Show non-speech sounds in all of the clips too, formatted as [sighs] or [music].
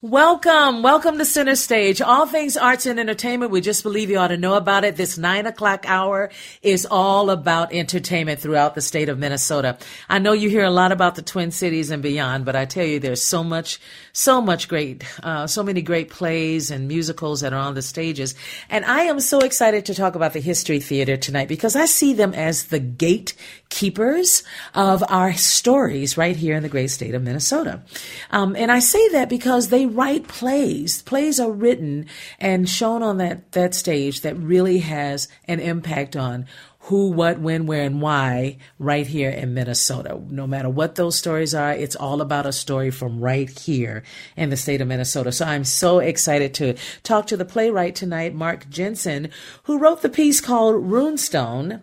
Welcome, welcome to Center Stage. All things arts and entertainment. We just believe you ought to know about it. This nine o'clock hour is all about entertainment throughout the state of Minnesota. I know you hear a lot about the Twin Cities and beyond, but I tell you, there's so much, so much great, uh, so many great plays and musicals that are on the stages. And I am so excited to talk about the History Theater tonight because I see them as the gatekeepers of our stories right here in the great state of Minnesota. Um, and I say that because they write plays. Plays are written and shown on that, that stage that really has an impact on who, what, when, where, and why right here in Minnesota. No matter what those stories are, it's all about a story from right here in the state of Minnesota. So I'm so excited to talk to the playwright tonight, Mark Jensen, who wrote the piece called Runestone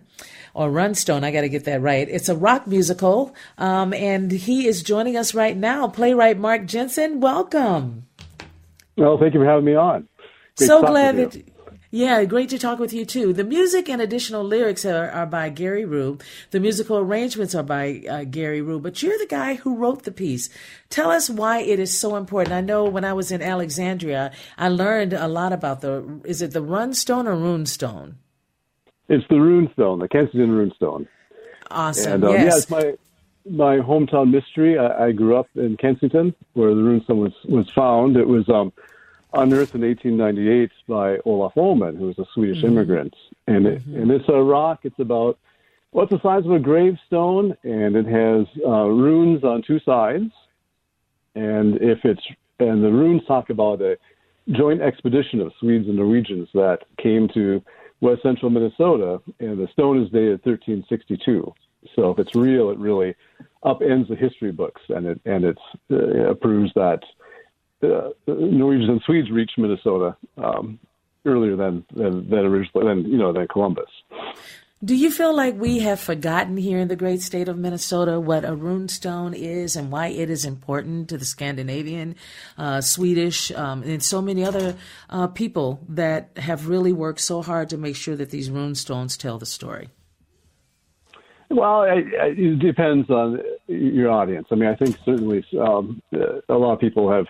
or Runstone. I got to get that right. It's a rock musical, um, and he is joining us right now. Playwright Mark Jensen, welcome. Well, thank you for having me on. Great so glad that. Yeah, great to talk with you too. The music and additional lyrics are, are by Gary Rue. The musical arrangements are by uh, Gary Rue, but you're the guy who wrote the piece. Tell us why it is so important. I know when I was in Alexandria, I learned a lot about the, is it the Runstone or Runestone? It's the Runestone, the Kensington Runestone. Awesome. And, um, yes. Yeah, it's my my hometown mystery. I, I grew up in Kensington, where the Runestone was was found. It was um, unearthed in 1898 by Olaf Ohman, who was a Swedish Mm-hmm. immigrant, and it, and it's a rock. It's about what's the size of a gravestone, and it has uh, runes on two sides. And if it's and the runes talk about a joint expedition of Swedes and Norwegians that came to west central Minnesota, and the stone is dated 1362. So if it's real, it really upends the history books, and it and it's uh, proves that uh, Norwegians and Swedes reached Minnesota um, earlier than than than originally than you know than Columbus. Do you feel like we have forgotten here in the great state of Minnesota what a runestone is and why it is important to the Scandinavian, uh, Swedish, um, and so many other uh, people that have really worked so hard to make sure that these runestones tell the story? Well, it, it depends on your audience. I mean, I think certainly um, a lot of people have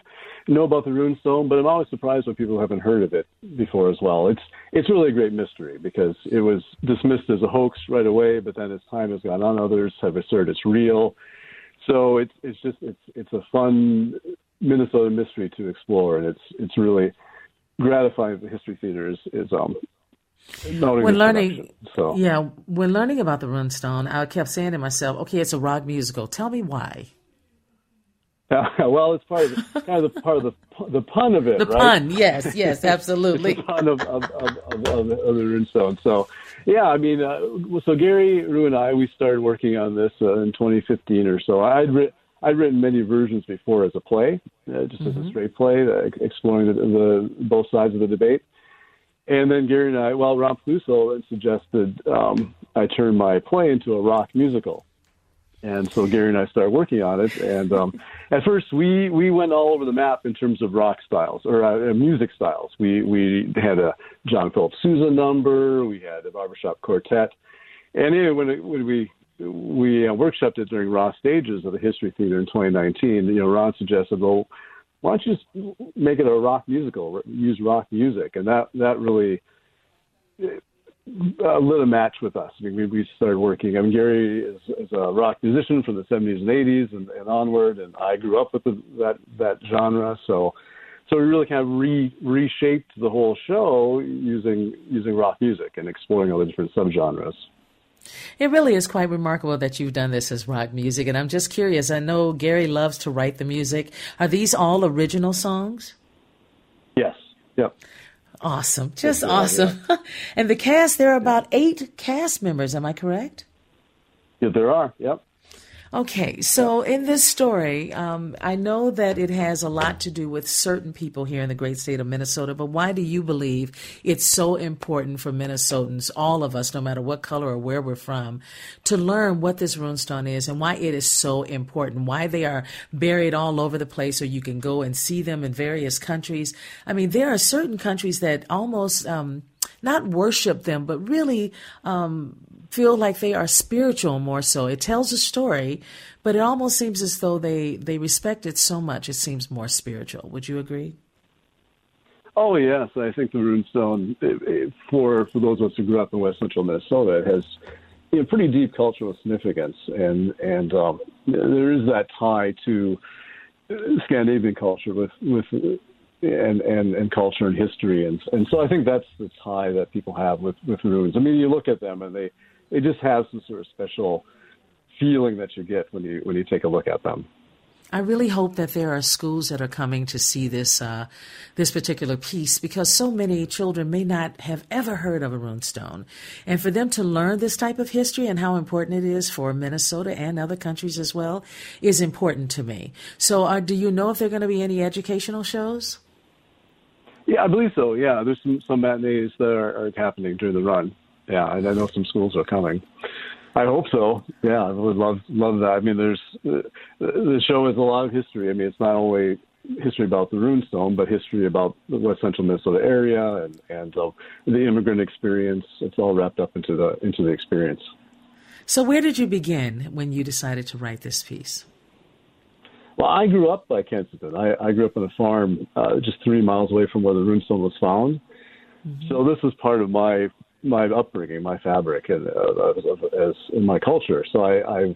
know about the runestone, but I'm always surprised when people haven't heard of it before as well. It's it's really a great mystery because it was dismissed as a hoax right away, but then as time has gone on, others have asserted it's real. So it's it's just it's it's a fun Minnesota mystery to explore, and it's it's really gratifying. The History Theater is is um when learning, so. yeah, when learning about the Runestone, I kept saying to myself, "Okay, it's a rock musical. Tell me why." Uh, [laughs] well, it's part of the, kind of the part of the the pun of it. The right? pun, yes, yes, [laughs] absolutely. the pun of of, of, of, of, the, of the Runestone. So, yeah, I mean, uh, so Gary Rue and I we started working on this uh, in 2015 or so. I'd written. I'd written many versions before as a play, uh, just Mm-hmm. as a straight play, uh, exploring the, the both sides of the debate. And then Gary and I, well, Ron Peluso suggested um, I turn my play into a rock musical. And so Gary and I started working on it. And um, [laughs] at first, we we went all over the map in terms of rock styles or uh, music styles. We we had a John Philip Sousa number. We had a barbershop quartet. And anyway, when it, when we we uh, workshopped it during Raw Stages of the History Theater in 2019, you know, Ron suggested, well, why don't you just make it a rock musical, use rock music, and that that really uh, lit a match with us. I mean, we, we started working. I mean, Gary is, is a rock musician from the 70s and 80s and, and onward, and I grew up with the, that that genre. So, so we really kind of re, reshaped the whole show using using rock music and exploring all the different subgenres. It really is quite remarkable that you've done this as rock music, and I'm just curious. I know Gary loves to write the music. Are these all original songs? Yes. Yep. Awesome. Just awesome. Yeah. [laughs] and the cast, there are about eight cast members, am I correct? Yeah, there are. Yep. Okay, so in this story, um, I know that it has a lot to do with certain people here in the great state of Minnesota, but why do you believe it's so important for Minnesotans, all of us, no matter what color or where we're from, to learn what this runestone is and why it is so important, why they are buried all over the place or you can go and see them in various countries? I mean, there are certain countries that almost. Um, not worship them, but really um, feel like they are spiritual more so. It tells a story, but it almost seems as though they, they respect it so much, it seems more spiritual. Would you agree? Oh yes, I think the runestone for for those of us who grew up in West Central Minnesota it has you know, pretty deep cultural significance, and and um, there is that tie to Scandinavian culture with with and and and culture and history, and and so I think that's the tie that people have with with runes. I mean, you look at them and they it just has some sort of special feeling that you get when you when you take a look at them. I really hope that there are schools that are coming to see this uh, this particular piece because so many children may not have ever heard of a runestone, and for them to learn this type of history and how important it is for Minnesota and other countries as well is important to me. So, uh, do you know if there are going to be any educational shows? Yeah, I believe so. Yeah, there's some some matinees that are, are happening during the run yeah, and I know some schools are coming. I hope so. Yeah, I would love love that. I mean, there's the show has a lot of history. I mean, it's not only history about the runestone, but history about the West Central Minnesota area and and uh, the immigrant experience. It's all wrapped up into the into the experience. So, where did you begin when you decided to write this piece? Well, I grew up by Kensington. I, I grew up on a farm uh, just three miles away from where the runestone was found. Mm-hmm. So this was part of my my upbringing, my fabric, and uh, as, in my culture. So I, I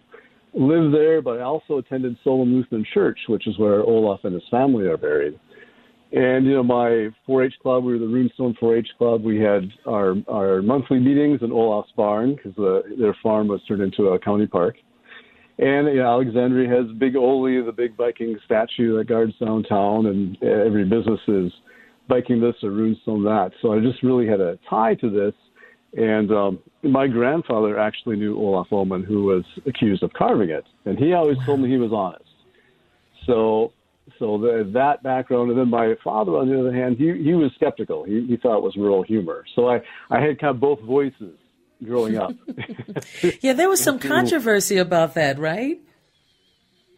lived there, but I also attended Solon Lutheran Church, which is where Olaf and his family are buried. And you know, my 4-H club, we were the Runestone 4-H club. We had our our monthly meetings in Olaf's barn because the, their farm was turned into a county park. And you know, Alexandria has Big Ole, the big Viking statue that guards downtown, and every business is Viking this or Runestone that. So I just really had a tie to this and um, my grandfather actually knew Olaf Ohman, who was accused of carving it, and he always told me he was honest. So, so the, that background, and then my father, on the other hand, he he was skeptical. He he thought it was rural humor. So I I had kind of both voices growing up. [laughs] yeah, there was [laughs] some controversy about that, right?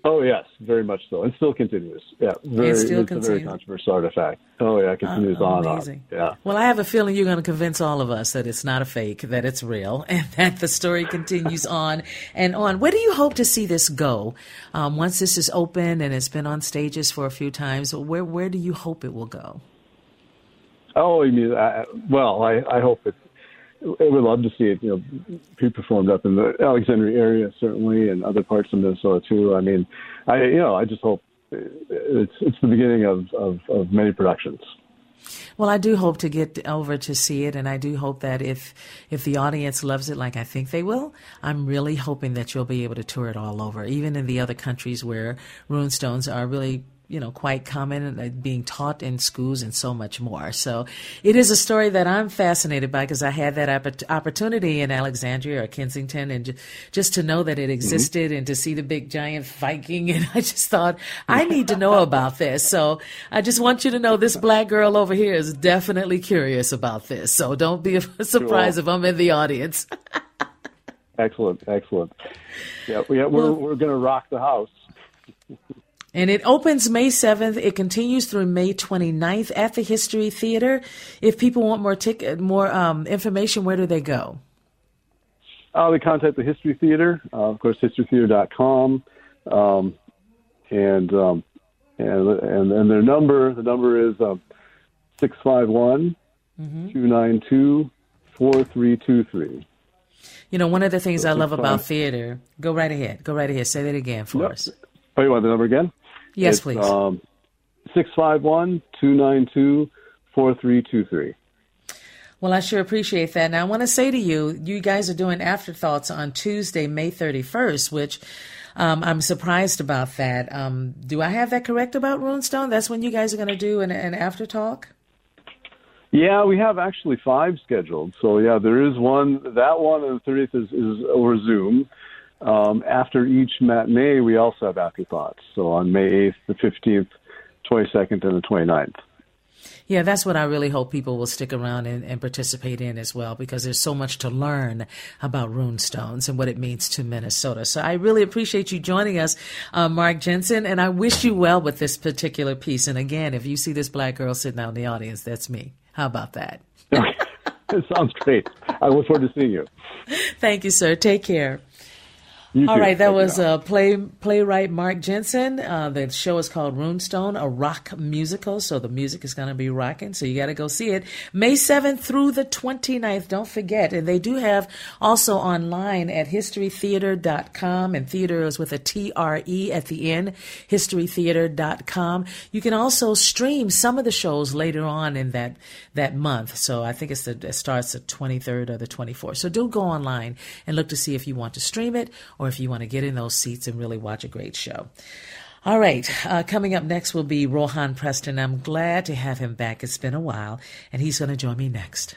Oh yes, very much so, and still continues. Yeah, very, it still it's continues. a very controversial artifact. Oh yeah, it continues uh, on amazing. on. Yeah. Well, I have a feeling you're going to convince all of us that it's not a fake, that it's real, [laughs] and that the story continues [laughs] on and on. Where do you hope to see this go um, once this is open and it's been on stages for a few times? Where where do you hope it will go? Oh, you mean uh, well? I, I hope it Would love to see it, you know, be performed up in the Alexandria area certainly, and other parts of Minnesota too. I mean, I you know, I just hope uh, it's it's the beginning of of, of many productions. Well, I do hope to get over to see it, and I do hope that if if the audience loves it like I think they will, I'm really hoping that you'll be able to tour it all over, even in the other countries where runestones are really you know, quite common, uh, being taught in schools and so much more. So it is a story that I'm fascinated by because I had that opportunity in Alexandria or Kensington and just to know that it mm-hmm. existed mm-hmm. and to see the big giant Viking. [laughs] And I just thought, I need to know about this. So I just want you to know this black girl over here is definitely curious about this. So don't be [laughs] surprised if I'm in the audience. [laughs] Excellent, excellent. Yeah, we, we're Well- we're going to rock the house. And it opens May 7th. It continues through May 29th at the History Theater. If people want more ticket, more um, information, where do they go? Uh, they contact the History Theater, uh, of course, historytheater.com, um, and um, and and and their number the number is um, six five one two nine two four three two three. You know, one of the things I love about theater. Go right ahead. Go right ahead. Say that again for us. Oh, you want the number again? Yes, It's, please. Um, six five one two nine two four three two three. Well, I sure appreciate that. Now, I want to say to you, you guys are doing afterthoughts on Tuesday, May 31st, which um, I'm surprised about that. Um, do I have that correct about Runestone? That's when you guys are going to do an, an after talk? Yeah, we have actually five scheduled. So yeah, there is one. That one on the thirtieth is, is over Zoom. Um, after each matinee, we also have afterthoughts. So on May eighth, the fifteenth, twenty second, and the 29th. Yeah, that's what I really hope people will stick around and, and participate in as well, because there's so much to learn about runestones and what it means to Minnesota. So I really appreciate you joining us, uh, Mark Jensen, and I wish you well with this particular piece. And again, if you see this black girl sitting out in the audience, that's me. How about that? it [laughs] sounds great. I look forward to seeing you. Thank you, sir. Take care. You All too. right, that Thank was uh, play playwright Mark Jensen. Uh, the show is called Runestone, a rock musical. So the music is going to be rocking. So you got to go see it May 7th through the 29th. Don't forget. And they do have also online at historytheater.com and theater is with a T R E at the end, historytheater.com. You can also stream some of the shows later on in that, that month. So I think it's the, it starts the 23rd or the 24th. So do go online and look to see if you want to stream it or if you want to get in those seats and really watch a great show. All right, uh, coming up next will be Rohan Preston. I'm glad to have him back. It's been a while, and he's going to join me next.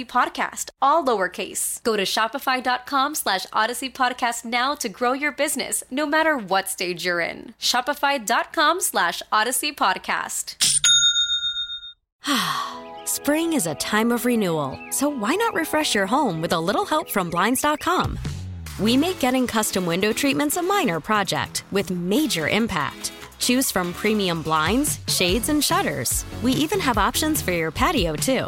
podcast, all lowercase. Go to shopify.com slash odyssey podcast now to grow your business, no matter what stage you're in. Shopify.com slash odyssey podcast. [sighs] Spring is a time of renewal, so why not refresh your home with a little help from Blinds.com? We make getting custom window treatments a minor project with major impact. Choose from premium blinds, shades, and shutters. We even have options for your patio, too.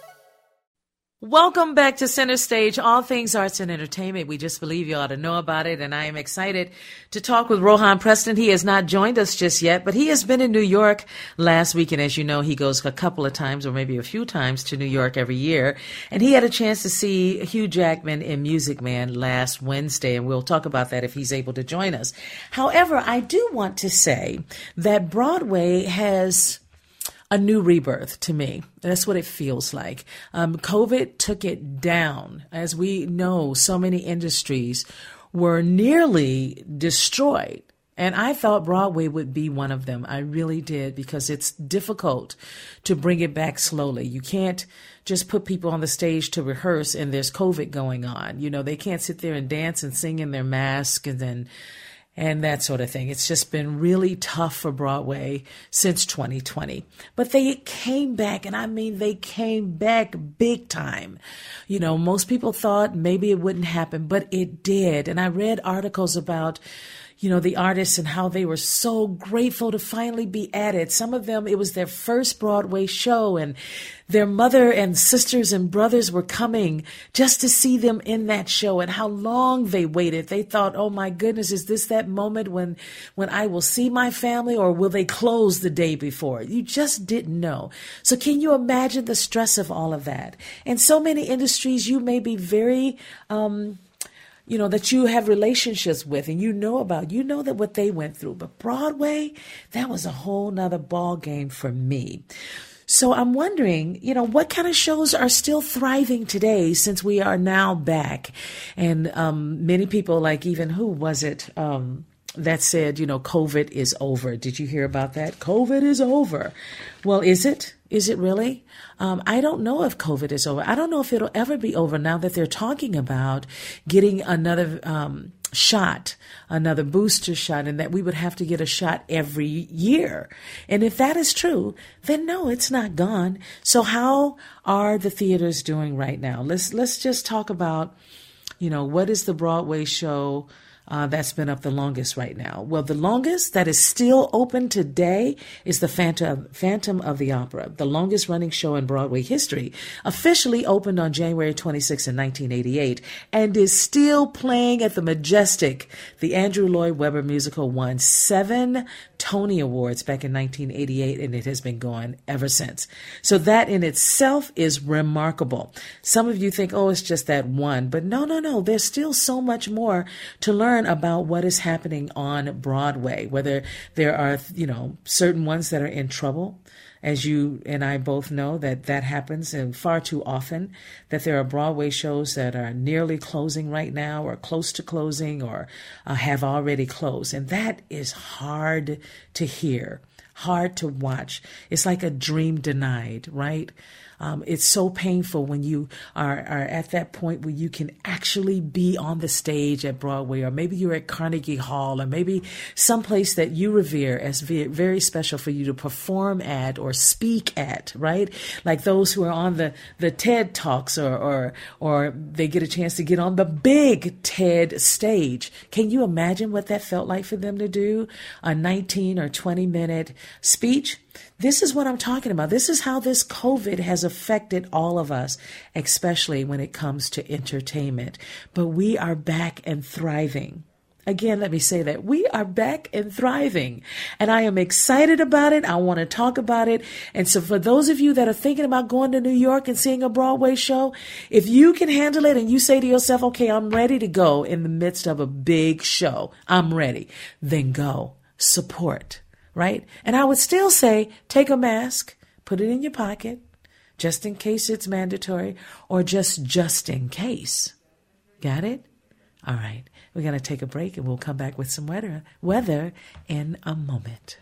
Welcome back to Center Stage, all things arts and entertainment. We just believe you ought to know about it. And I am excited to talk with Rohan Preston. He has not joined us just yet, but he has been in New York last week. And as you know, he goes a couple of times or maybe a few times to New York every year. And he had a chance to see Hugh Jackman in Music Man last Wednesday. And we'll talk about that if he's able to join us. However, I do want to say that Broadway has a new rebirth to me. That's what it feels like. Um, COVID took it down. As we know, so many industries were nearly destroyed. And I thought Broadway would be one of them. I really did because it's difficult to bring it back slowly. You can't just put people on the stage to rehearse and there's COVID going on. You know, they can't sit there and dance and sing in their mask and then and that sort of thing. It's just been really tough for Broadway since 2020. But they came back, and I mean, they came back big time. You know, most people thought maybe it wouldn't happen, but it did. And I read articles about you know, the artists and how they were so grateful to finally be at it. Some of them, it was their first Broadway show and their mother and sisters and brothers were coming just to see them in that show and how long they waited. They thought, oh my goodness, is this that moment when, when I will see my family or will they close the day before? You just didn't know. So can you imagine the stress of all of that? And so many industries, you may be very, um, you know, that you have relationships with and you know about, you know that what they went through. But Broadway, that was a whole nother ball game for me. So I'm wondering, you know, what kind of shows are still thriving today since we are now back? And um, many people, like even who was it? Um, that said, you know, COVID is over. Did you hear about that? COVID is over. Well, is it? Is it really? Um, I don't know if COVID is over. I don't know if it'll ever be over now that they're talking about getting another um, shot, another booster shot, and that we would have to get a shot every year. And if that is true, then no, it's not gone. So how are the theaters doing right now? Let's let's just talk about, you know, what is the Broadway show? Uh, that's been up the longest right now. Well, the longest that is still open today is the Phantom, Phantom of the Opera, the longest running show in Broadway history, officially opened on January 26 in 1988 and is still playing at the Majestic. The Andrew Lloyd Webber musical won seven Tony Awards back in 1988 and it has been going ever since. So that in itself is remarkable. Some of you think, oh, it's just that one, but no, no, no. There's still so much more to learn learn about what is happening on Broadway, whether there are, you know, certain ones that are in trouble. As you and I both know that that happens and far too often that there are Broadway shows that are nearly closing right now or close to closing or uh, have already closed. And that is hard to hear, hard to watch. It's like a dream denied, right? Um, it's so painful when you are, are at that point where you can actually be on the stage at Broadway, or maybe you're at Carnegie Hall, or maybe someplace that you revere as very special for you to perform at or speak at, right? Like those who are on the, the TED Talks or, or, or they get a chance to get on the big TED stage. Can you imagine what that felt like for them to do? A 19 or 20 minute speech? This is what I'm talking about. This is how this COVID has affected all of us, especially when it comes to entertainment. But we are back and thriving. Again, let me say that we are back and thriving and I am excited about it. I want to talk about it. And so for those of you that are thinking about going to New York and seeing a Broadway show, if you can handle it and you say to yourself, okay, I'm ready to go in the midst of a big show, I'm ready, then go support right? And I would still say take a mask, put it in your pocket, just in case it's mandatory, or just just in case. Got it? All right. We're going to take a break and we'll come back with some weather, weather in a moment.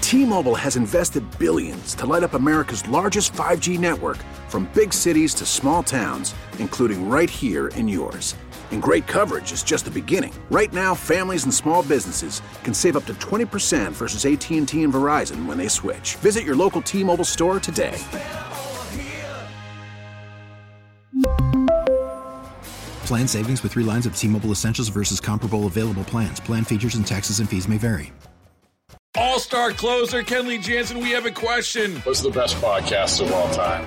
T-Mobile has invested billions to light up America's largest 5G network from big cities to small towns, including right here in yours. And great coverage is just the beginning. Right now, families and small businesses can save up to 20% versus AT&T and Verizon when they switch. Visit your local T-Mobile store today. Plan savings with 3 lines of T-Mobile Essentials versus comparable available plans. Plan features and taxes and fees may vary. All-star closer Kenley Jansen, we have a question. What's the best podcast of all time?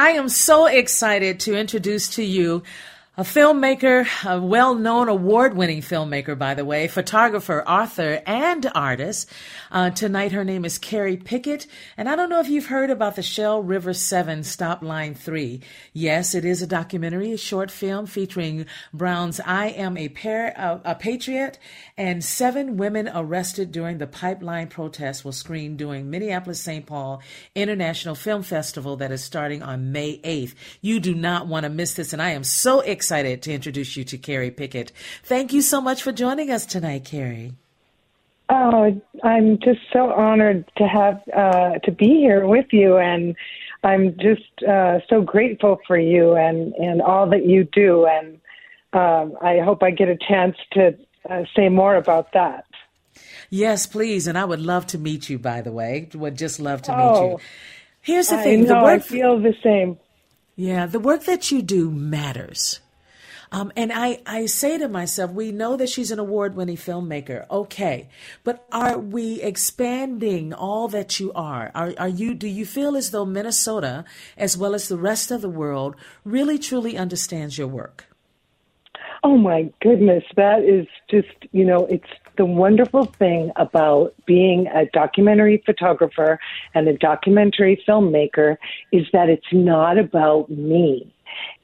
I am so excited to introduce to you a filmmaker, a well known award winning filmmaker, by the way, photographer, author, and artist. Uh, tonight, her name is Keri Pickett. And I don't know if you've heard about the Shell River 7 Stop Line 3. Yes, it is a documentary, a short film featuring Browne's I Am a, Par- a Patriot, and seven women arrested during the pipeline protest will screen during Minneapolis St. Paul International Film Festival that is starting on May 8th. You do not want to miss this, and I am so excited excited to introduce you to Keri Pickett. Thank you so much for joining us tonight, Keri. Oh, I'm just so honored to have uh, to be here with you, and I'm just uh, so grateful for you and and all that you do, and um, I hope I get a chance to uh, say more about that. Yes, please, and I would love to meet you. By the way, would just love to meet oh, you. Here's the thing: I know, the work I feel the same. Yeah, the work that you do matters. Um, and I, I say to myself, we know that she's an award winning filmmaker. Okay. But are we expanding all that you are? Are, are you, do you feel as though Minnesota, as well as the rest of the world, really truly understands your work? Oh my goodness. That is just, you know, it's the wonderful thing about being a documentary photographer and a documentary filmmaker is that it's not about me.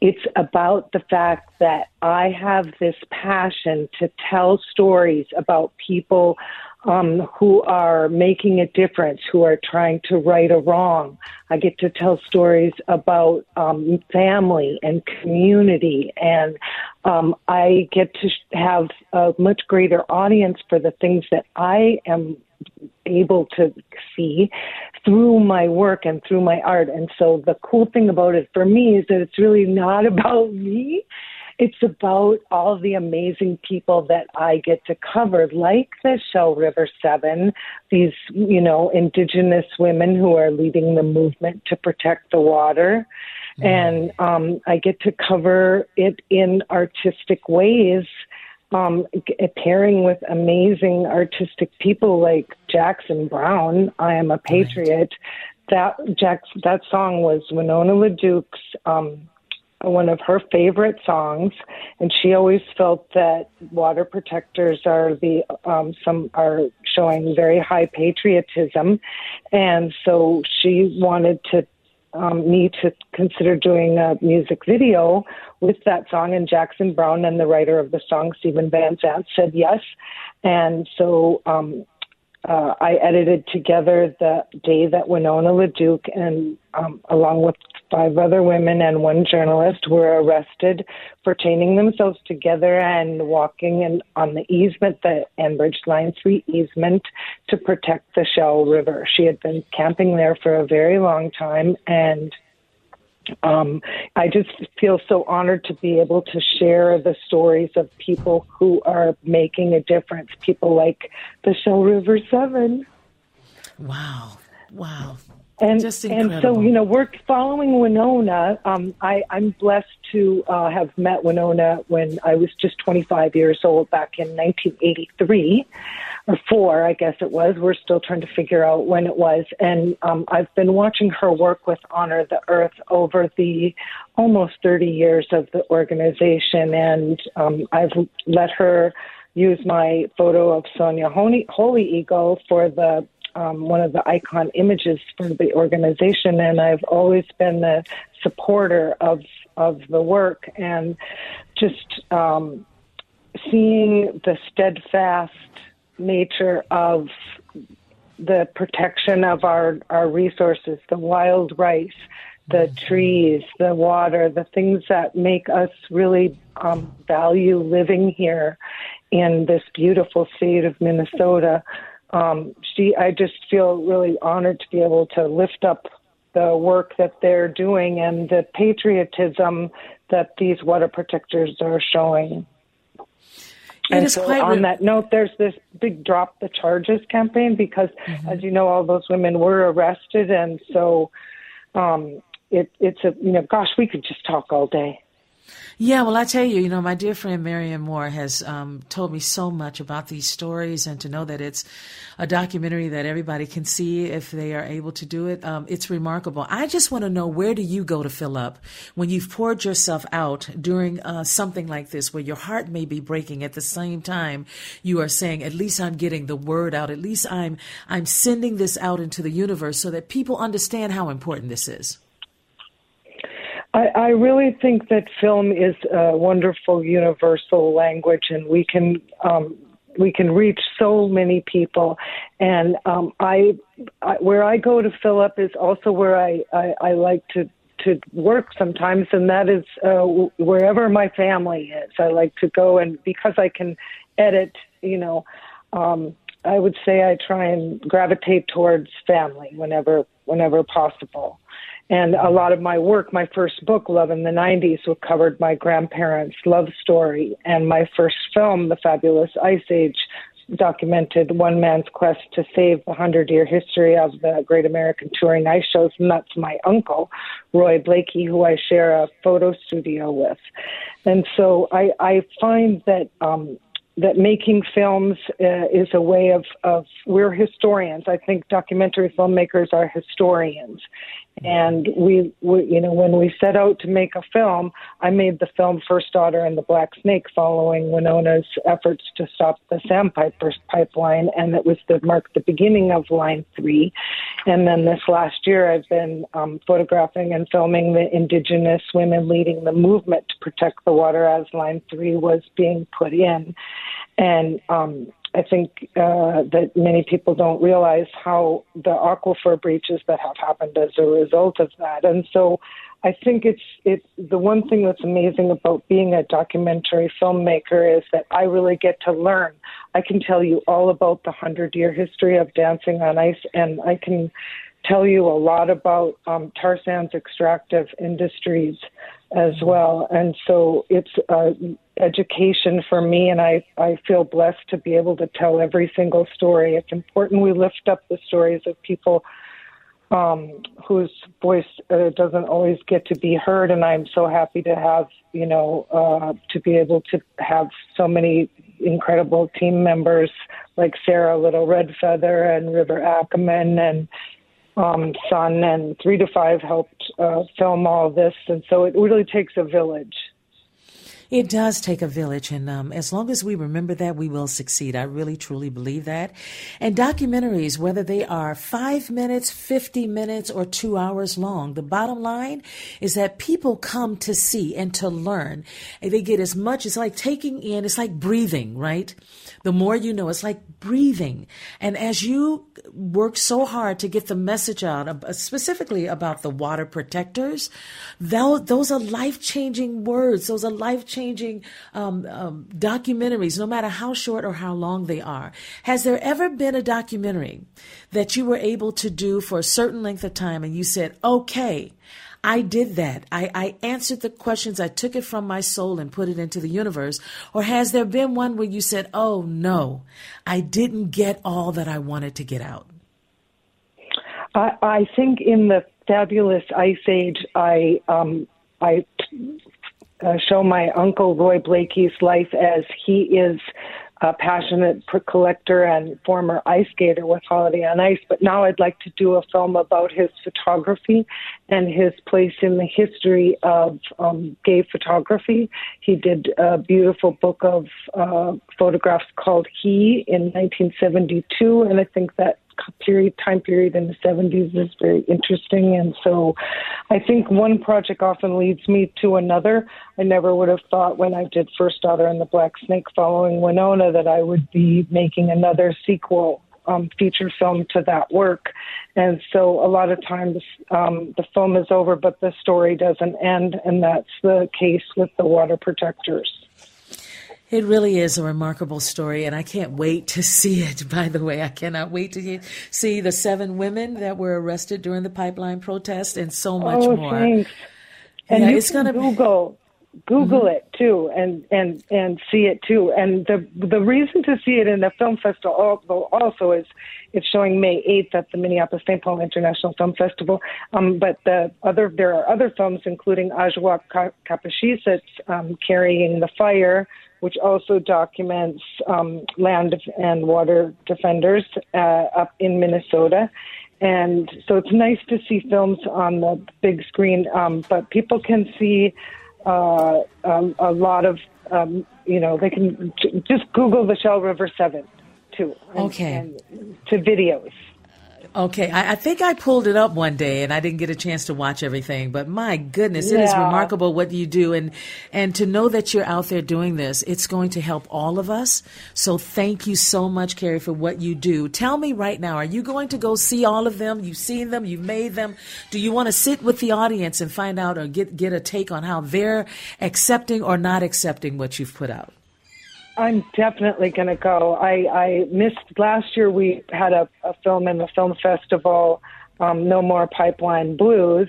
It's about the fact that I have this passion to tell stories about people um, who are making a difference, who are trying to right a wrong. I get to tell stories about um, family and community, and um, I get to have a much greater audience for the things that I am able to see through my work and through my art. And so the cool thing about it for me is that it's really not [laughs] about me. It's about all the amazing people that I get to cover, like the Shell River Seven, these, you know, indigenous women who are leading the movement to protect the water. Mm. And um, I get to cover it in artistic ways um, pairing with amazing artistic people like Jackson Browne, I Am a Patriot. Right. That Jack's, that song was Winona LaDuke's um, one of her favorite songs, and she always felt that water protectors are the um, some are showing very high patriotism, and so she wanted to um, me to consider doing a music video with that song. And Jackson Browne and the writer of the song, Steven Van Zandt, said yes. And so um, uh, I edited together the day that Winona LaDuke and um, along with five other women and one journalist were arrested for chaining themselves together and walking in, on the easement, the Enbridge Line 3 easement, to protect the Shell River. She had been camping there for a very long time and um, I just feel so honored to be able to share the stories of people who are making a difference, people like the Shell River Seven. Wow. Wow. And, Just and so, you know, we're following Winona. Um, I, I'm blessed to uh, have met Winona when I was just 25 years old back in 1983 or four, I guess it was. We're still trying to figure out when it was. And um, I've been watching her work with Honor the Earth over the almost 30 years of the organization. And um, I've let her use my photo of Sonia Holy, Holy Eagle for the um, one of the icon images for the organization, and I've always been the supporter of of the work. And just um, seeing the steadfast nature of the protection of our our resources, the wild rice, the trees, the water, the things that make us really um, value living here in this beautiful state of Minnesota um, she, I just feel really honored to be able to lift up the work that they're doing and the patriotism that these water protectors are showing. It and so on re- that note, there's this big drop the charges campaign because, Mm-hmm. as you know, all those women were arrested, and so um, it, it's a you know, gosh, we could just talk all day. Yeah, well, I tell you, you know, my dear friend Marion Moore has um, told me so much about these stories, and to know that it's a documentary that everybody can see if they are able to do it, um, it's remarkable. I just want to know where do you go to fill up when you've poured yourself out during uh, something like this, where your heart may be breaking at the same time you are saying, at least I'm getting the word out, at least I'm I'm sending this out into the universe so that people understand how important this is. I, I really think that film is a wonderful universal language, and we can um, we can reach so many people. And um, I, I, where I go to fill up is also where I, I, I like to to work sometimes, and that is uh, wherever my family is. I like to go, and because I can edit, you know. Um, I would say I try and gravitate towards family whenever whenever possible. And a lot of my work, my first book, Love in the 90s, covered my grandparents' love story. And my first film, The Fabulous Ice Age, documented one man's quest to save the 100 year history of the Great American Touring Ice Shows. And that's my uncle, Roy Blakey, who I share a photo studio with. And so I, I find that um, that making films uh, is a way of, of we're historians. I think documentary filmmakers are historians, and we, we you know when we set out to make a film, I made the film First Daughter and the Black Snake following Winona's efforts to stop the Sandpiper pipeline, and it was to mark the beginning of Line Three. And then this last year, I've been um, photographing and filming the Indigenous women leading the movement to protect the water as Line Three was being put in. And um, I think uh, that many people don't realize how the aquifer breaches that have happened as a result of that. And so I think it's it's the one thing that's amazing about being a documentary filmmaker is that I really get to learn. I can tell you all about the hundred year history of dancing on ice, and I can tell you a lot about um, tar sands extractive industries as well. And so it's uh, education for me, and I, I feel blessed to be able to tell every single story. It's important we lift up the stories of people um, whose voice uh, doesn't always get to be heard, and I'm so happy to have, you know, uh, to be able to have so many incredible team members like Sarah Little Red Feather and River Ackerman and um, Sun and Three to Five helped uh, film all this, and so it really takes a village. It does take a village, and um, as long as we remember that, we will succeed. I really, truly believe that. And documentaries, whether they are five minutes, 50 minutes, or two hours long, the bottom line is that people come to see and to learn. And they get as much, it's like taking in, it's like breathing, right? The more you know, it's like breathing. And as you work so hard to get the message out, specifically about the water protectors, those are life changing words. Those are life changing um, um, documentaries, no matter how short or how long they are. Has there ever been a documentary that you were able to do for a certain length of time and you said, okay, I did that. I, I, answered the questions. I took it from my soul and put it into the universe. Or has there been one where you said, oh no, I didn't get all that I wanted to get out? I, I think in the fabulous Ice Age, I um, I uh, show my uncle Roy Blakey's life as he is a passionate collector and former ice skater with Holiday on Ice. But now I'd like to do a film about his photography and his place in the history of um, gay photography. He did a beautiful book of uh, photographs called He in 1972, and I think that period time period in the 70s is very interesting and so i think one project often leads me to another i never would have thought when i did first daughter and the black snake following winona that i would be making another sequel um, feature film to that work. And so a lot of times um, the film is over, but the story doesn't end. And that's the case with the water protectors. It really is a remarkable story, and I can't wait to see it. [laughs] By the way, I cannot wait to see the seven women that were arrested during the pipeline protest and so much oh, more. Thanks. And yeah, you it's can gonna Google Google Mhm. it too, and and and see it too. And the the reason to see it in the film festival also is it's showing May eighth at the Minneapolis St. Paul International Film Festival. Um, but the other there are other films, including Ajwa Ka- Kapashis, um, carrying the fire, which also documents um, land and water defenders uh, up in Minnesota. And so it's nice to see films on the big screen, um, but people can see uh, um, a lot of, um, you know, they can j- just Google the Shell River 7 too. And, Okay. And to videos. Okay, I, I think I pulled it up one day and I didn't get a chance to watch everything, but my goodness, it is remarkable what you do and and to know that you're out there doing this, it's going to help all of us. So thank you so much, Keri, for what you do. Tell me right now, are you going to go see all of them? You've seen them, you've made them. Do you want to sit with the audience and find out or get get a take on how they're accepting or not accepting what you've put out? I'm definitely going to go. I, I missed last year. We had a, a film in the film festival, um, No More Pipeline Blues,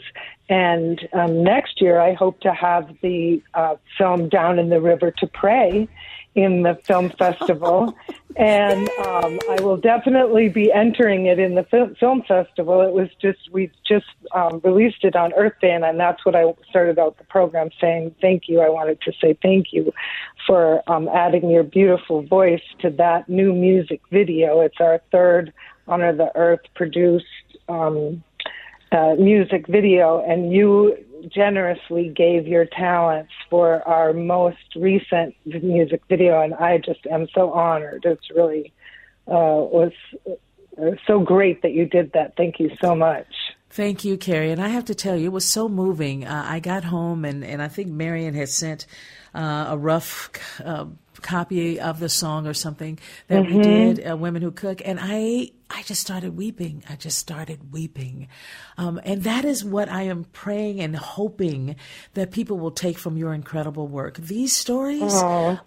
and um, next year I hope to have the uh, film Down in the River to Pray in the film festival, [laughs] and um, I will definitely be entering it in the fil- film festival. It was just we just um, released it on Earth Day, and, and that's what I started out the program saying. Thank you. I wanted to say thank you for um, adding your beautiful voice to that new music video. It's our third Honor the Earth produced um, uh, music video, and you generously gave your talents for our most recent music video, and I just am so honored. It's really uh, was uh, so great that you did that. Thank you so much. Thank you, Keri. And I have to tell you, it was so moving. Uh, I got home, and, and I think Marion had sent uh, a rough uh, copy of the song or something that we Mhm. did, uh, Women Who Cook, and I I just started weeping. I just started weeping, um, and that is what I am praying and hoping that people will take from your incredible work. These stories,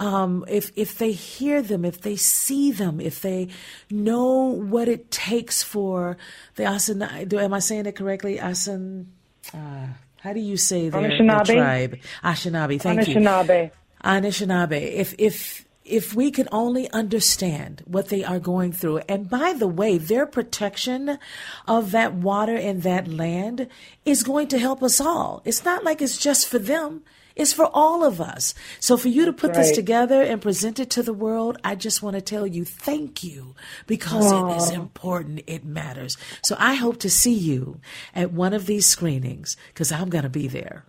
um, if if they hear them, if they see them, if they know what it takes for the Asan, do am I saying it correctly? Asan, uh, how do you say their, their Anishinaabe? tribe? Anishinaabe. Thank you. Anishinaabe. Anishinaabe. If if if we could only understand what they are going through, and by the way, their protection of that water and that land is going to help us all. It's not like it's just for them. It's for all of us. So for you to put this together and present it to the world, I just want to tell you thank you because it is important. It matters. So I hope to see you at one of these screenings because I'm going to be there.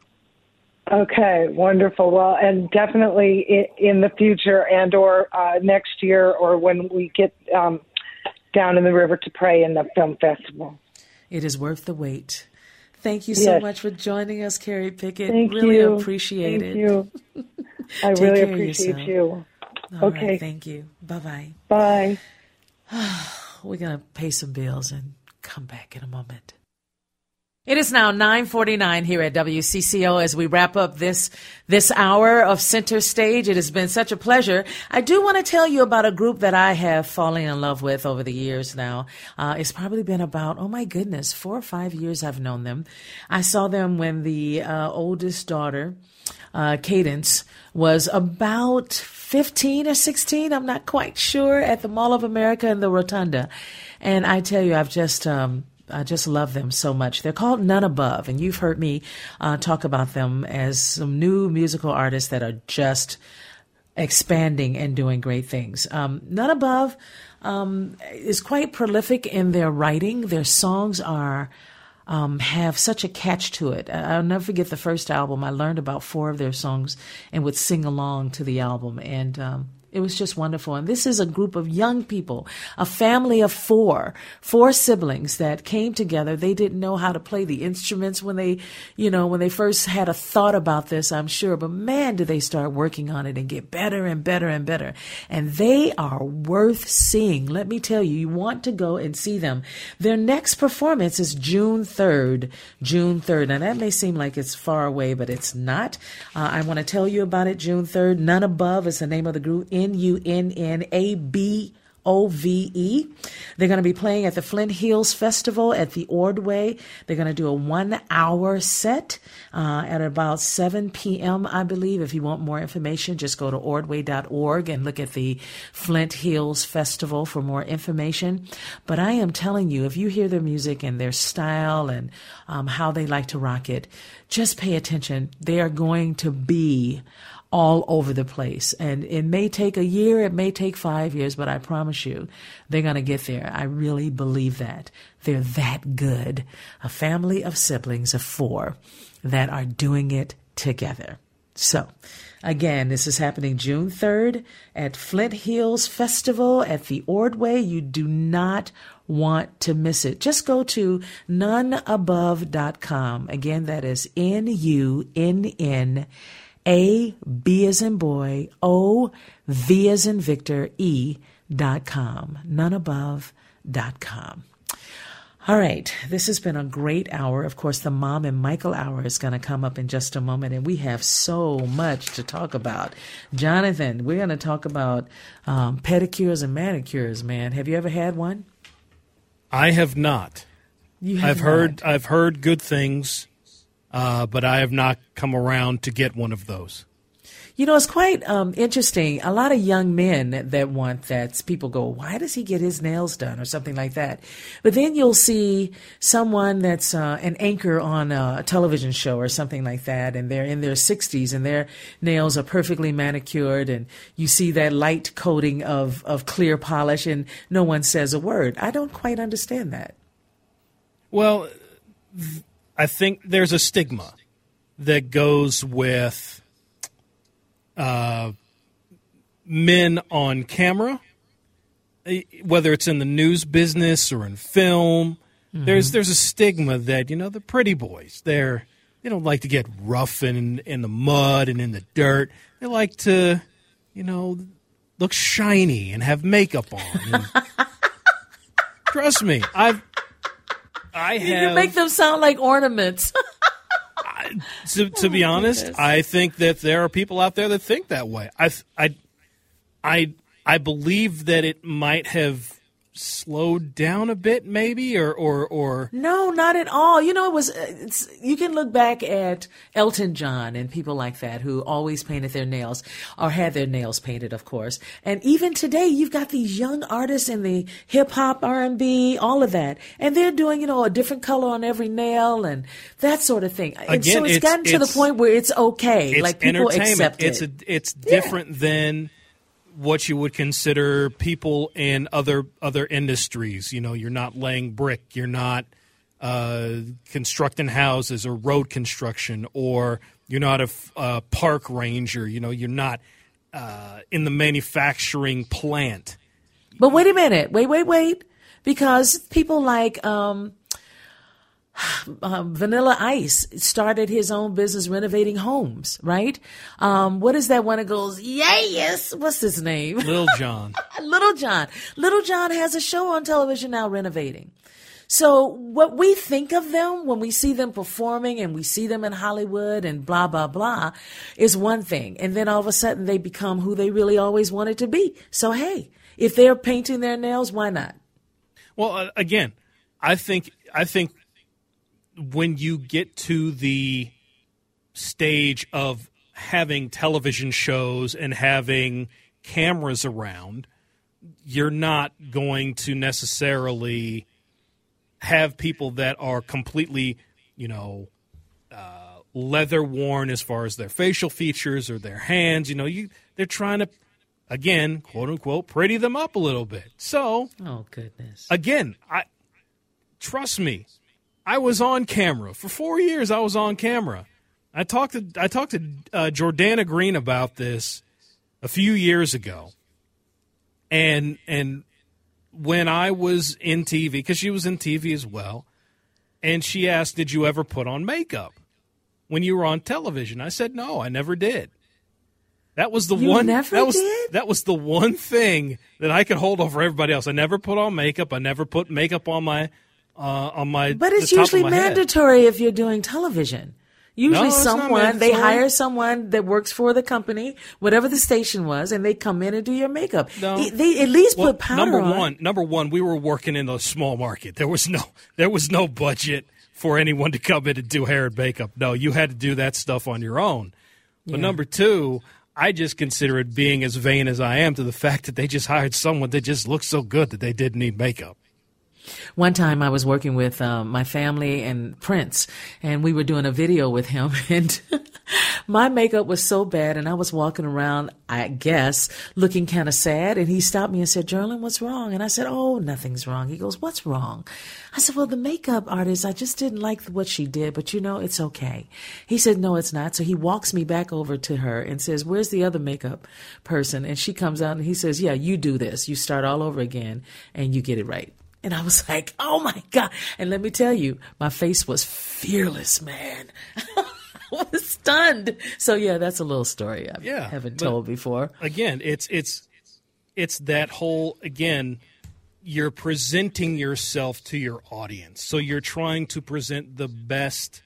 Okay, wonderful. Well, and definitely in the future and or uh, next year or when we get um, down in the river to pray in the film festival. It is worth the wait. Thank you so Yes. much for joining us, Keri Pickett. Thank really you. appreciate Thank it. you. [laughs] I really appreciate you. All okay. right, thank you. Bye bye. [sighs] Bye. We're going to pay some bills and come back in a moment. It is now 9:49 here at WCCO as we wrap up this this hour of Center Stage. It has been such a pleasure. I do want to tell you about a group that I have fallen in love with over the years now. Uh, it's probably been about oh my goodness, 4 or 5 years I've known them. I saw them when the uh, oldest daughter uh, Cadence was about 15 or 16. I'm not quite sure at the Mall of America in the Rotunda. And I tell you, I've just, um, I just love them so much. They're called Nunnabove, and you've heard me uh, talk about them as some new musical artists that are just expanding and doing great things. Um, Nunnabove um, is quite prolific in their writing. Their songs are um, have such a catch to it. I'll never forget the first album. I learned about four of their songs and would sing along to the album. And um, it was just wonderful. And this is a group of young people, a family of four, four siblings that came together. They didn't know how to play the instruments when they, you know, when they first had a thought about this, I'm sure. But man, did they start working on it and get better and better and better. And they are worth seeing. Let me tell you, you want to go and see them. Their next performance is June 3rd. June 3rd. Now that may seem like it's far away, but it's not. Uh, I want to tell you about it June 3rd. Nunnabove is the name of the group. N U N N A B O V E. They're going to be playing at the Flint Hills Festival at the Ordway. They're going to do a one hour set uh, at about 7 p.m., I believe. If you want more information, just go to ordway.org and look at the Flint Hills Festival for more information. But I am telling you, if you hear their music and their style and um, how they like to rock it, just pay attention. They are going to be all over the place. And it may take a year, it may take five years, but I promise you, they're going to get there. I really believe that. They're that good. A family of siblings of four that are doing it together. So, again, this is happening June 3rd at Flint Hills Festival at the Ordway. You do not want to miss it. Just go to nunnabove.com. Again, that is N U N N a, B as in boy, O, V as in Victor, E dot com. Nunnabove dot com. All right, this has been a great hour. Of course, the Mom and Michael hour is going to come up in just a moment, and we have so much to talk about. Jonathan, we're going to talk about um, pedicures and manicures. Man, have you ever had one? I have not. You have I've not. heard I've heard good things uh, but I have not come around to get one of those. You know, it's quite um, interesting. A lot of young men that want that, people go, why does he get his nails done or something like that? But then you'll see someone that's uh, an anchor on a television show or something like that, and they're in their 60s and their nails are perfectly manicured, and you see that light coating of, of clear polish, and no one says a word. I don't quite understand that. Well, th- I think there's a stigma that goes with uh, men on camera, whether it's in the news business or in film. Mm-hmm. There's there's a stigma that you know the pretty boys they're they don't like to get rough in in the mud and in the dirt. They like to you know look shiny and have makeup on. [laughs] trust me, I've I have. You make them sound like ornaments. [laughs] I, to, to be oh, honest, goodness. I think that there are people out there that think that way. I, I, I, I believe that it might have slowed down a bit maybe or or or? No not at all. You know it was it's you can look back at elton john and people like that who always painted their nails or had their nails painted of course. And even today you've got these young artists in the hip hop r&b all of that. And they're doing you know a different color on every nail and that sort of thing. Again, and so it's, it's gotten to the point where it's okay. it's like people accept it. it's a, it's different yeah. than what you would consider people in other other industries. You know, you're not laying brick, you're not uh, constructing houses or road construction, or you're not a, park ranger. You know, you're not uh, in the manufacturing plant. But wait a minute, wait, wait, wait, because people like um, um, Vanilla Ice started his own business renovating homes, right? Um, what is that one that goes, yes, what's his name? [laughs] Lil Jon. Lil Jon. Lil Jon has a show on television now renovating. So what we think of them when we see them performing and we see them in Hollywood and blah, blah, blah is one thing. And then all of a sudden they become who they really always wanted to be. So hey, if they're painting their nails, why not? Well, uh, again, I think, I think when you get to the stage of having television shows and having cameras around, you're not going to necessarily have people that are completely, you know, uh, leather worn as far as their facial features or their hands. You know, you they're trying to, again, quote unquote, pretty them up a little bit. So, oh goodness, again, I trust me, I was on camera for four years. I was on camera. I talked to I talked to uh, Jordana Green about this a few years ago, and and when I was in TV because she was in TV as well, and she asked, "Did you ever put on makeup when you were on television?" I said, "No, I never did." That was the You one. never that was did? that was the one thing that I could hold over everybody else. I never put on makeup. I never put makeup on my uh, on my. But it's the top of usually my head. mandatory if you're doing television. Usually, No, someone they hire someone that works for the company, whatever the station was, and they come in and do your makeup. No. They, they at least Well, put powder number on. one, number one, we were working in a small market. There was no, there was no budget for anyone to come in and do hair and makeup. No, you had to do that stuff on your own. But Yeah. number two, I just consider it being as vain as I am to the [laughs] fact that they just hired someone that just looked so good that they didn't need makeup. One time I was working with um, my family and Prince, and we were doing a video with him, [laughs] and my makeup was so bad, and I was walking around, I guess, looking kind of sad, and he stopped me and said, Jearlyn, what's wrong? And I said, oh, nothing's wrong. He goes, what's wrong? I said, well, the makeup artist, I just didn't like what she did, but you know, it's okay. He said, no, it's not. So he walks me back over to her and says, where's the other makeup person? And she comes out and he says, yeah, you do this. You start all over again and you get it right. And I was like, oh my God. And let me tell you, my face was fearless, man. [laughs] I was stunned. So yeah, that's a little story I Yeah, haven't told before. Again, it's it's it's that whole again. You're presenting yourself to your audience, so you're trying to present the best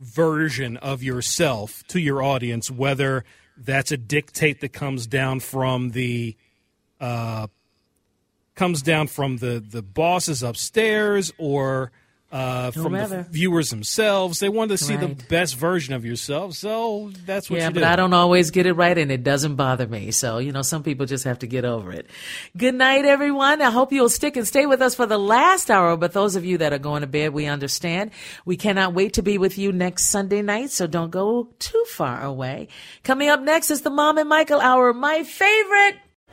version of yourself to your audience, whether that's a dictate that comes down from the uh, comes down from the the bosses upstairs or uh, from the viewers themselves. They want to see the best version of yourself, so that's what yeah, but do. I don't always get it right and it doesn't bother me. So, you know, some people just have to get over it. Good night, everyone. I hope you'll stick and stay with us for the last hour. But those of you that are going to bed, we understand. We cannot wait to be with you next Sunday night. So don't go too far away. Coming up next is the Mom and Michael Hour, my favorite.